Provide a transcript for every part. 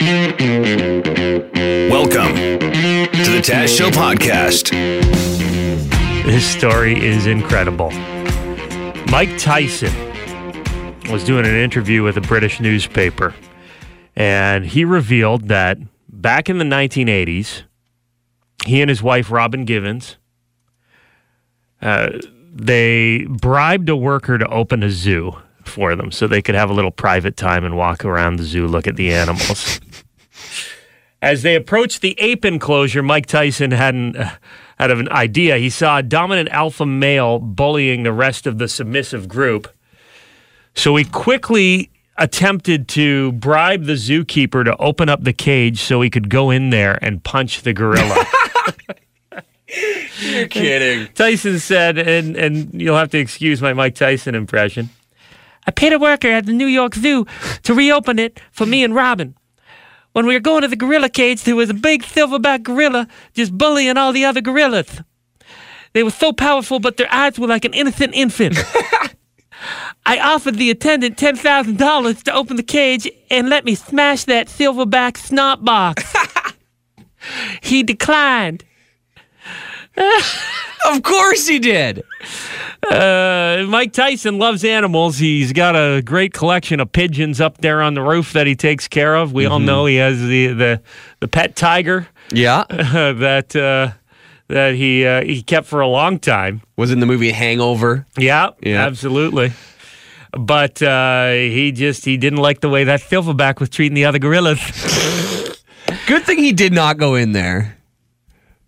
Welcome to the Taz Show podcast. This story is incredible. Mike Tyson was doing an interview with a British newspaper, and he revealed that back in the 1980s, he and his wife, Robin Givens, uh, they bribed a worker to open a zoo for them so they could have a little private time and walk around the zoo, look at the animals. As they approached the ape enclosure, Mike Tyson had an, uh, had an idea. He saw a dominant alpha male bullying the rest of the submissive group. So he quickly attempted to bribe the zookeeper to open up the cage so he could go in there and punch the gorilla. You're kidding. Tyson said, and, and you'll have to excuse my Mike Tyson impression. I paid a worker at the New York Zoo to reopen it for me and Robin. When we were going to the gorilla cage, there was a big silverback gorilla just bullying all the other gorillas. They were so powerful, but their eyes were like an innocent infant. I offered the attendant $10,000 to open the cage and let me smash that silverback snot box. he declined. Of course he did. Uh, Mike Tyson loves animals. He's got a great collection of pigeons up there on the roof that he takes care of. We all know he has the the, the pet tiger Yeah. that uh, that he uh, he kept for a long time. Was in the movie Hangover. Yeah, Yeah. absolutely. But uh, he just he didn't like the way that silverback was treating the other gorillas. Good thing he did not go in there.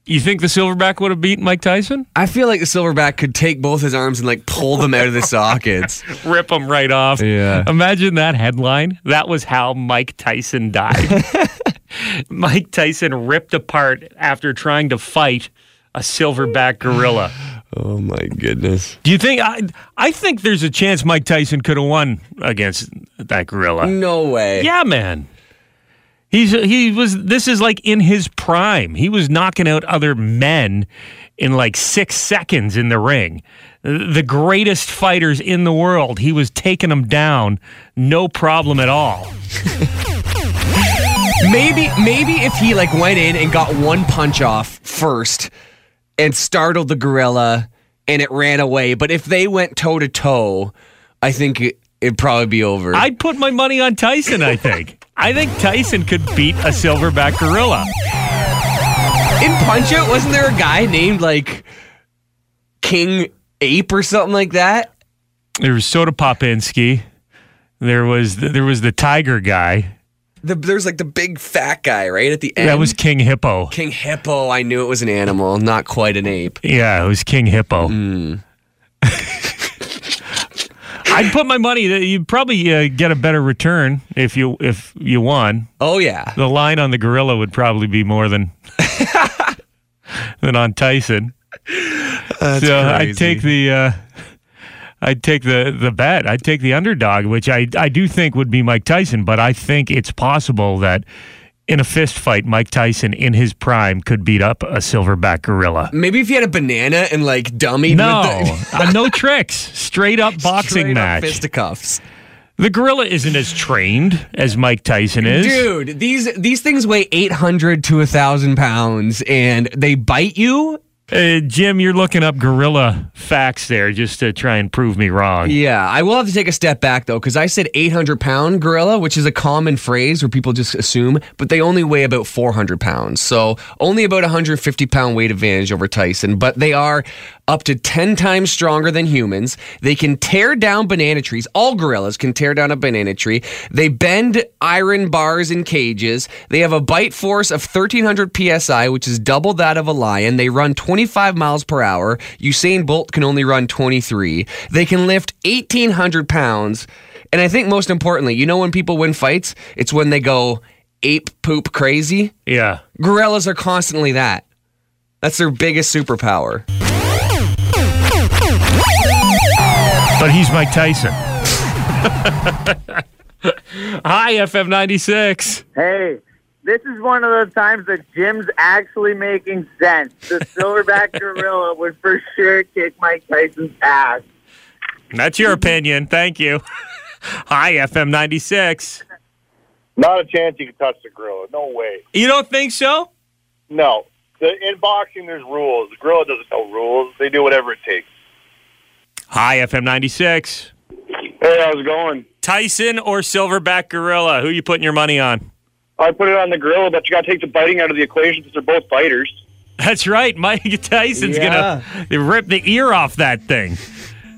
You think the silverback would have beat Mike Tyson? I feel like the silverback could take both his arms and like pull them out of the sockets. Rip them right off. Yeah. Imagine that headline. That was how Mike Tyson died. Mike Tyson ripped apart after trying to fight a silverback gorilla. Oh my goodness. Do you think I I think there's a chance Mike Tyson could have won against that gorilla? No way. Yeah, man. He's he was this is like in his prime. He was knocking out other men in like 6 seconds in the ring. The greatest fighters in the world. He was taking them down no problem at all. Maybe maybe if he like went in and got one punch off first and startled the gorilla and it ran away, but if they went toe to toe, I think it, it'd probably be over. I'd put my money on Tyson, I think. I think Tyson could beat a silverback gorilla. in Punch Out, wasn't there a guy named like King Ape or something like that? There was Soda Popinski. There was there was the tiger guy. The, there's like the big fat guy right at the end. That was King Hippo. King Hippo. I knew it was an animal, not quite an ape. Yeah, it was King Hippo. Hmm. I'd put my money that you'd probably uh, get a better return if you if you won. Oh yeah. The line on the gorilla would probably be more than than on Tyson. That's so I'd take the uh, I'd take the the bet. I'd take the underdog, which I I do think would be Mike Tyson, but I think it's possible that in a fist fight, Mike Tyson in his prime could beat up a silverback gorilla. Maybe if you had a banana and like dummy. No, uh, no tricks. Straight up boxing match. Fisticuffs. The gorilla isn't as trained as Mike Tyson is. Dude, these these things weigh eight hundred to thousand pounds, and they bite you. Uh, Jim, you're looking up gorilla facts there just to try and prove me wrong. Yeah, I will have to take a step back though, because I said 800 pound gorilla, which is a common phrase where people just assume, but they only weigh about 400 pounds. So only about 150 pound weight advantage over Tyson, but they are up to 10 times stronger than humans. They can tear down banana trees. All gorillas can tear down a banana tree. They bend iron bars in cages. They have a bite force of 1300 psi, which is double that of a lion. They run 25 miles per hour. Usain Bolt can only run 23. They can lift 1800 pounds. And I think most importantly, you know when people win fights, it's when they go ape poop crazy. Yeah. Gorillas are constantly that. That's their biggest superpower. But he's Mike Tyson. Hi, FM 96. Hey, this is one of those times that Jim's actually making sense. The silverback gorilla would for sure kick Mike Tyson's ass. That's your opinion. Thank you. Hi, FM 96. Not a chance you can touch the gorilla. No way. You don't think so? No. The, in boxing, there's rules. The gorilla doesn't know rules. They do whatever it takes. Hi, FM 96. Hey, how's it going? Tyson or Silverback Gorilla? Who you putting your money on? I put it on the gorilla, but you got to take the biting out of the equation because they're both fighters. That's right. Mike Tyson's Yeah. gonna rip the ear off that thing.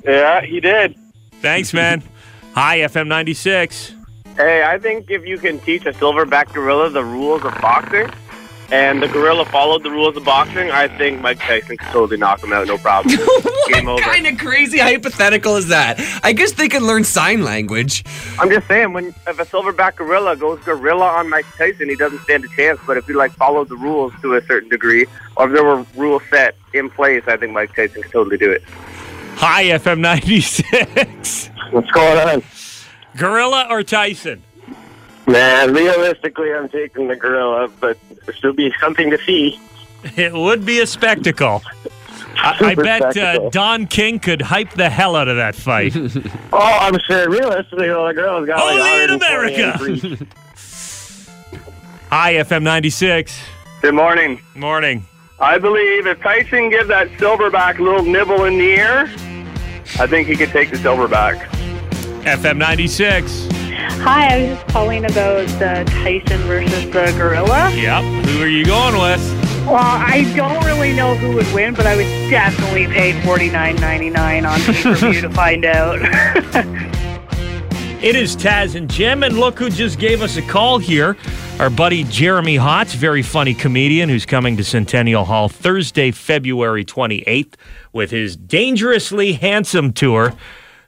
Yeah, he did. Thanks, man. Hi, FM 96. Hey, I think if you can teach a silverback gorilla the rules of boxing, and the gorilla followed the rules of boxing, I think Mike Tyson could totally knock him out, no problem. Game what over. kind of crazy hypothetical is that? I guess they can learn sign language. I'm just saying, when if a silverback gorilla goes gorilla on Mike Tyson, he doesn't stand a chance. But if he like followed the rules to a certain degree, or if there were rules set in place, I think Mike Tyson could totally do it. Hi, FM 96. What's going on? Gorilla or Tyson? Man, realistically, I'm taking the gorilla, but there still be something to see. It would be a spectacle. I, I bet uh. Don King could hype the hell out of that fight. Oh, I'm sure. Realistically, the gorilla's got Only like in 120 America. inch reach. Hi, FM 96. Good morning. Morning. I believe if Tyson gives that silverback a little nibble in the ear, I think he could take the silverback. FM 96. Hi, I was just calling about the Tyson versus the gorilla. Yep. Who are you going with? Well, I don't really know who would win, but I would definitely pay forty nine ninety nine on pay per view to find out. It is Taz and Jim, and look who just gave us a call here. Our buddy Jeremy Hotz, very funny comedian who's coming to Centennial Hall Thursday, February 28th with his Dangerously Handsome tour.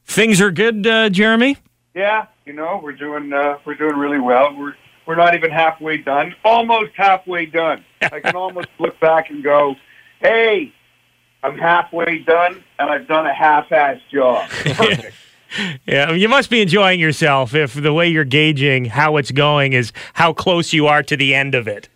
Things are good, uh, Jeremy? Yeah, you know, we're doing uh, we're doing really well. We're we're not even halfway done. Almost halfway done. I can almost look back and go, "Hey, I'm halfway done, and I've done a half-ass job." Perfect. Yeah, you must be enjoying yourself if the way you're gauging how it's going is how close you are to the end of it.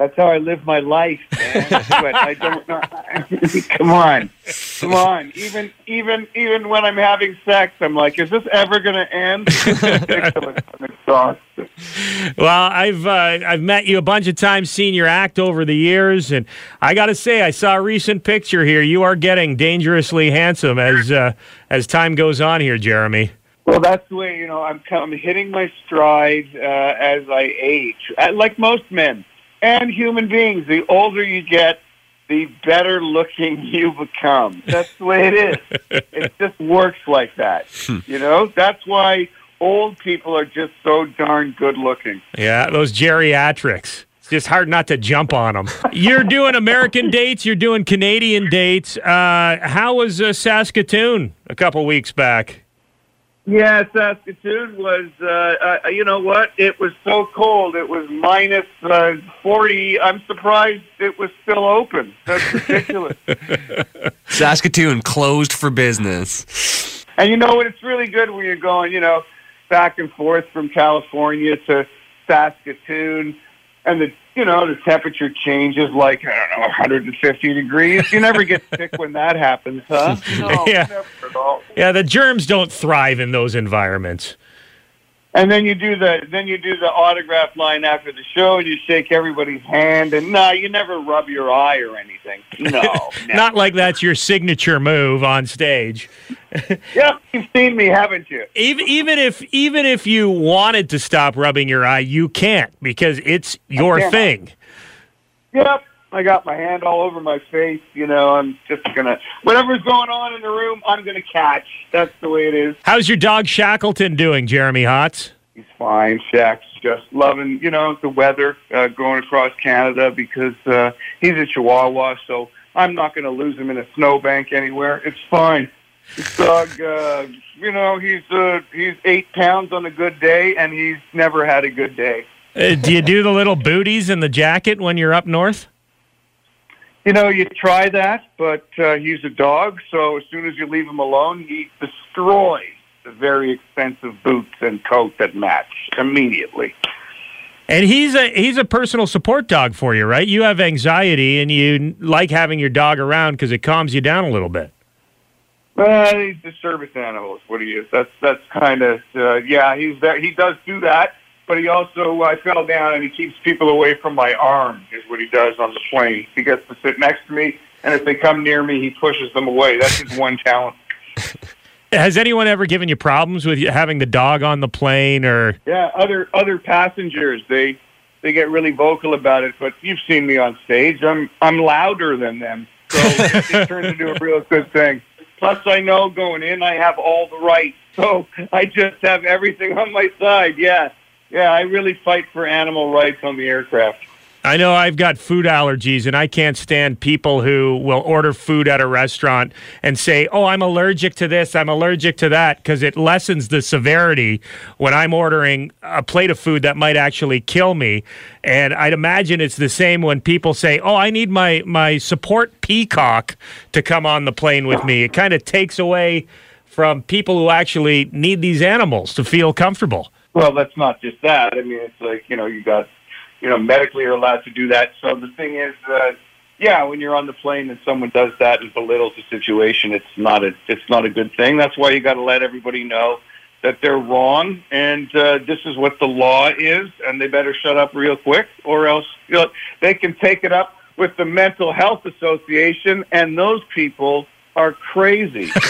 That's how I live my life, man. but I don't know. come on, come on. Even even even when I'm having sex, I'm like, "Is this ever going to end?" I'm exhausted. Well, I've uh, I've met you a bunch of times, seen your act over the years, and I got to say, I saw a recent picture here. You are getting dangerously handsome as uh, as time goes on here, Jeremy. Well, that's the way you know I'm. I'm hitting my stride uh, as I age, Uh, like most men and human beings. The older you get, the better looking you become. That's the way it is. it just works like that. You know, that's why old people are just so darn good looking. Yeah, those geriatrics. It's just hard not to jump on them. You're doing American dates. You're doing Canadian dates. Uh, how was uh, Saskatoon a couple weeks back? Yeah, Saskatoon was, uh, uh, you know what? It was so cold. It was minus uh, 40. I'm surprised it was still open. That's ridiculous. Saskatoon closed for business. and you know what? It's really good when you're going, you know, back and forth from California to Saskatoon. And the, you know, the temperature changes like, I don't know, 150 degrees. You never get sick when that happens, huh? No, Yeah. never at all. Yeah, the germs don't thrive in those environments. And then you do the then you do the autograph line after the show, and you shake everybody's hand, and no, you never rub your eye or anything. No. Not like that's your signature move on stage. Yep, you've seen me, haven't you? Even even if even if you wanted to stop rubbing your eye, you can't because it's your thing. Yep, I got my hand all over my face. You know, I'm just gonna whatever's going on in the room, I'm gonna catch. That's the way it is. How's your dog Shackleton doing, Jeremy Hotz? He's fine. Shaq's just loving, you know, the weather uh, going across Canada because uh, he's a Chihuahua, so I'm not going to lose him in a snowbank anywhere. It's fine. This dog, uh, you know, he's uh, he's eight pounds on a good day, and he's never had a good day. Uh, do you do the little booties in the jacket when you're up north? You know, you try that, but uh, he's a dog, so as soon as you leave him alone, he destroys the very expensive boots and coat that match immediately. And he's a he's a personal support dog for you, right? You have anxiety and you like having your dog around because it calms you down a little bit. Well, he's the service animal is what he is. That's that's kind of uh, yeah. He's there. He does do that, but he also I fell down and he keeps people away from my arm is what he does on the plane. He gets to sit next to me, and if they come near me, he pushes them away. That's his one talent. Has anyone ever given you problems with you having the dog on the plane or Yeah, other other passengers they they get really vocal about it, but you've seen me on stage. I'm I'm louder than them, so it turns into a real good thing. Plus, I know going in, I have all the rights, so I just have everything on my side. Yeah, yeah, I really fight for animal rights on the aircraft. I know I've got food allergies and I can't stand people who will order food at a restaurant and say, "Oh, I'm allergic to this, I'm allergic to that," because it lessens the severity when I'm ordering a plate of food that might actually kill me. And I'd imagine it's the same when people say, "Oh, I need my my support peacock to come on the plane with me." It kind of takes away from people who actually need these animals to feel comfortable. Well, that's not just that. I mean, it's like you know, you got you know, medically are allowed to do that. So the thing is, uh, yeah, when you're on the plane and someone does that and belittles the situation, it's not a it's not a good thing. That's why you got to let everybody know that they're wrong and uh, this is what the law is, and they better shut up real quick, or else you know, they can take it up with the Mental Health Association, and those people are crazy.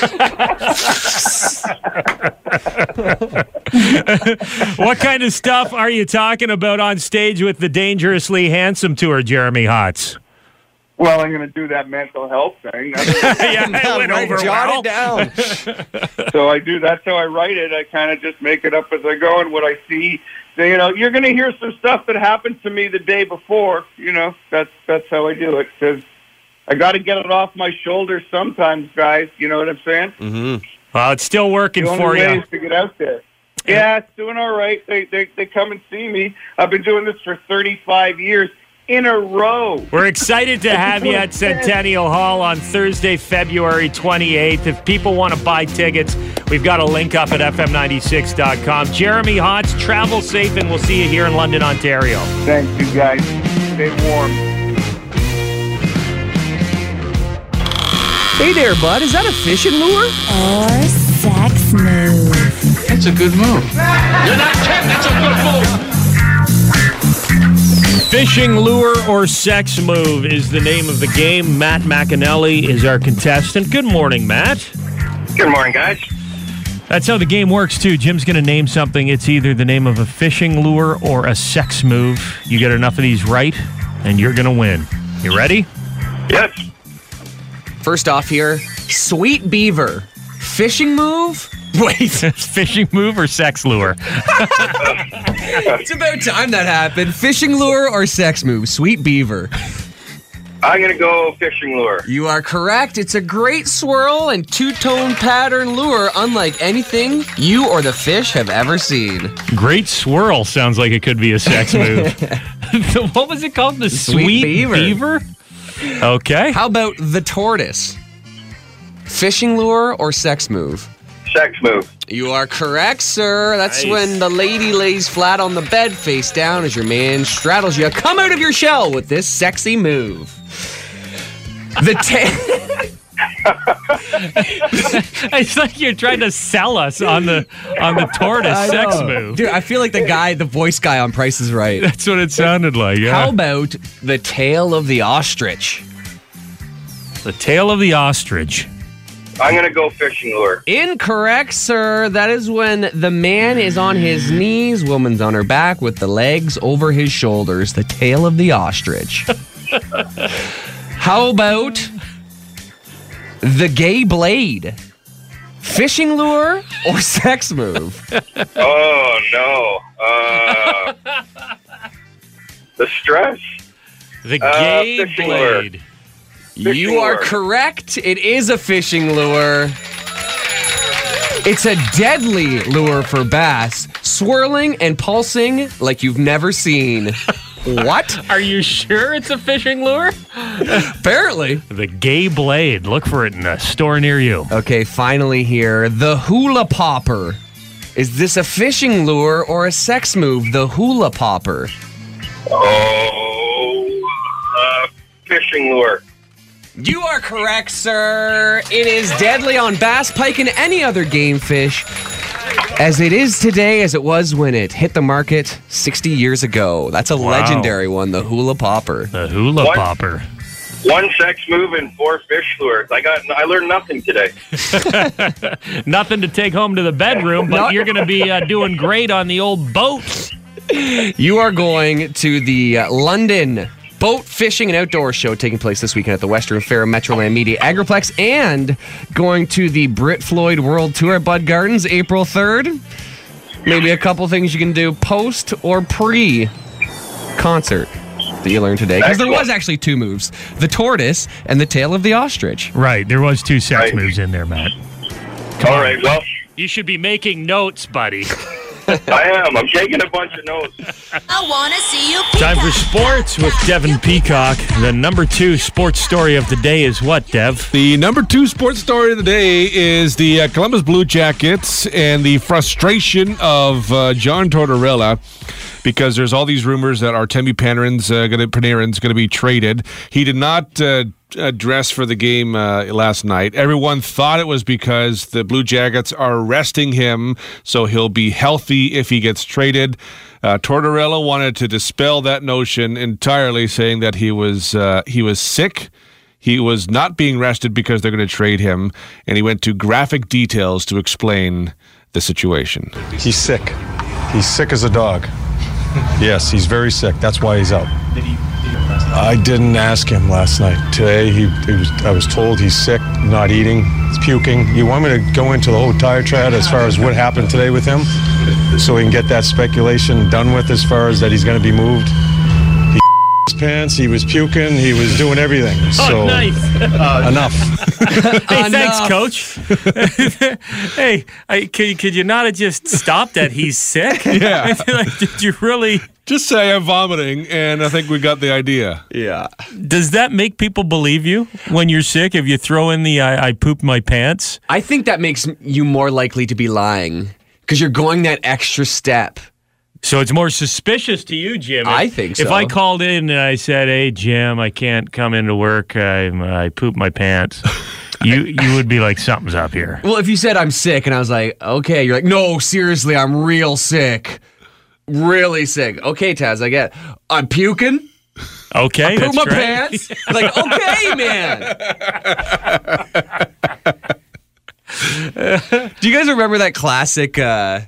what kind of stuff are you talking about on stage with the Dangerously Handsome tour, Jeremy Hotz? Well, I'm going to do that mental health thing. yeah, it went Right, over jot well. it down. so I do. That's how I write it. I kind of just make it up as I go, and what I see. So, you know, you're going to hear some stuff that happened to me the day before. You know, that's that's how I do it because I got to get it off my shoulders sometimes, guys. You know what I'm saying? Mm-hmm. Well, it's still working the only for way you. is to get out there. Yeah, it's doing all right. They, they they come and see me. I've been doing this for 35 years in a row. We're excited to have you at Centennial Hall on Thursday, February 28th. If people want to buy tickets, we've got a link up at fm96.com. Jeremy Hotz, travel safe, and we'll see you here in London, Ontario. Thank you guys. Stay warm. Hey there, bud. Is that a fishing lure? Or sex move. That's a good move. You're not kidding. That's a good move. Fishing lure or sex move is the name of the game. Matt McAnally is our contestant. Good morning, Matt. Good morning, guys. That's how the game works, too. Jim's going to name something. It's either the name of a fishing lure or a sex move. You get enough of these right, and you're going to win. You ready? Yes. First off here, sweet beaver. Fishing move? Wait, fishing move or sex lure? it's about time that happened. Fishing lure or sex move? Sweet beaver. I'm going to go fishing lure. You are correct. It's a great swirl and two tone pattern lure, unlike anything you or the fish have ever seen. Great swirl sounds like it could be a sex move. what was it called? The Sweet sweet, beaver. beaver? Okay. How about the tortoise? Fishing lure or sex move? Sex move. You are correct, sir. That's Nice. when the lady lays flat on the bed face down as your man straddles you. Come out of your shell with this sexy move. The ta- it's like you're trying to sell us on the on the tortoise sex move. Dude, I feel like the guy, the voice guy on Price is Right. That's what it sounded like. Yeah. How about the tail of the ostrich? the tail of the ostrich. I'm going to go fishing lure. Incorrect, sir. That is when the man is on his knees, woman's on her back with the legs over his shoulders. The tail of the ostrich. How about the gay blade? Fishing lure or sex move? Oh, no. Uh, the stress. The Uh, gay fishing lure. blade. you are lure. correct. It is a fishing lure. It's a deadly lure for bass, swirling and pulsing like you've never seen. what? Are you sure it's a fishing lure? Apparently. The gay blade. Look for it in a store near you. Okay, finally here. The hula popper. Is this a fishing lure or a sex move? The hula popper. Oh, uh, fishing lure. You are correct, sir. It is deadly on bass, pike, and any other game fish. As it is today as it was when it hit the market 60 years ago. That's a legendary one, the hula popper. The hula What? popper. One sex move and four fish lures. I got. I learned nothing today. Nothing to take home to the bedroom, but you're going to be uh, doing great on the old boat. You are going to the uh, London Boat Fishing and Outdoor Show taking place this weekend at the Western Fair Metroland Media Agriplex and going to the Brit Floyd World Tour at Bud Gardens April 3rd. Maybe a couple things you can do post or pre concert that you learned today. Because there was actually two moves the tortoise and the tail of the ostrich. Right. There was two sex Right. moves in there, Matt. All right. Well, You should be making notes, buddy. I am. I'm taking a bunch of notes. I wanna see you Time for sports with Devin Peacock. The number two sports story of the day is what, Dev? The number two sports story of the day is the uh, Columbus Blue Jackets and the frustration of uh, John Tortorella because there's all these rumors that Artemi Panarin's uh, going to Panarin's going to be traded. He did not uh, uh, dress for the game uh, last night. Everyone thought it was because the Blue Jackets are resting him, so he'll be healthy if he gets traded. Uh, Tortorella wanted to dispel that notion entirely, saying that he was uh, he was sick. He was not being rested because they're going to trade him, and he went to graphic details to explain the situation. He's sick. He's sick as a dog. Yes, he's very sick. That's why he's out. I didn't ask him last night. Today, he, he was. I was told he's sick, not eating, he's puking. You want me to go into the whole tire diatribe as far as what happened today with him, so we can get that speculation done with as far as that he's going to be moved. He his pants. He was puking. He was doing everything. Oh, so oh, nice. enough. hey, thanks, coach. hey, I, could, could you not have just stopped at he's sick? Yeah. like, did you really? Just say I'm vomiting, and I think we got the idea. Yeah. Does that make people believe you when you're sick? If you throw in the I, I pooped my pants? I think that makes you more likely to be lying because you're going that extra step. So it's more suspicious to you, Jim. I think If. I called in and I said, "Hey, Jim, I can't come into work. I, I pooped my pants," you you would be like, "Something's up here." Well, if you said I'm sick and I was like, okay, you're like, no, seriously, I'm real sick. Really sick. Okay, Taz, I get it. I'm puking. Okay, I my right. pants. like, okay, man. Do you guys remember that classic uh,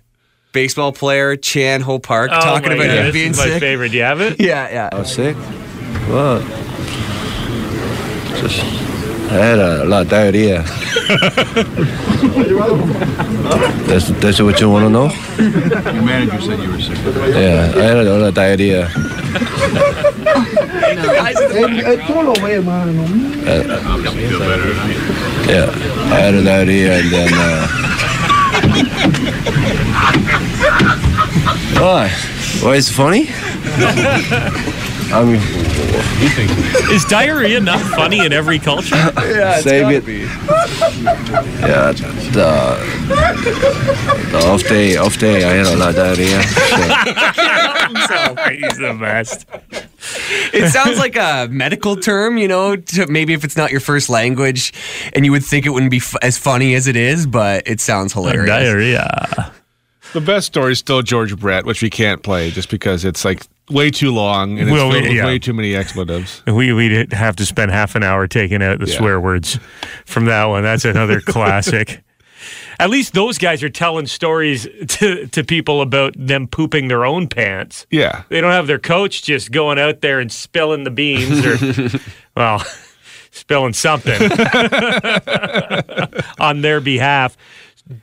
baseball player, Chan Ho Park, Oh talking my about God, him this being is my favorite. Do you have it? Yeah, yeah. I was sick. Well, just I had a lot of diarrhea. that's that's what you want to know? Your manager said you were sick. Yeah, I had a lot of diarrhea. Yeah, I had a diarrhea and then. Uh, why? Why is it funny? I mean, Is diarrhea not funny in every culture? yeah save it. Yeah, the, the off day, off day, I had a lot of diarrhea. So. He's the best. It sounds like a medical term, you know, to maybe if it's not your first language and you would think it wouldn't be f- as funny as it is, but it sounds hilarious. Diarrhea. The best story is still George Brett, which we can't play just because it's like way too long and it's Well, filled with yeah. way too many expletives. We we'd have to spend half an hour taking out the Yeah. swear words from that one. That's another classic. At least those guys are telling stories to, to people about them pooping their own pants. Yeah. They don't have their coach just going out there and spilling the beans or, well, spilling something on their behalf.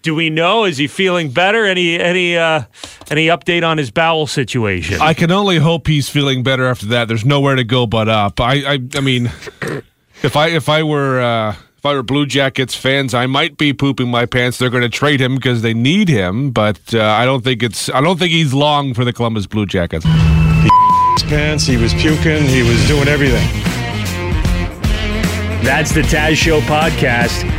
Do we know? Is he feeling better? Any any uh, any update on his bowel situation? I can only hope he's feeling better after that. There's nowhere to go but up. I, I, I mean, if I if I were uh, if I were Blue Jackets fans, I might be pooping my pants. They're going to trade him because they need him, but uh, I don't think it's I don't think he's long for the Columbus Blue Jackets. His pants. He was puking. He was doing everything. That's the Taz Show podcast.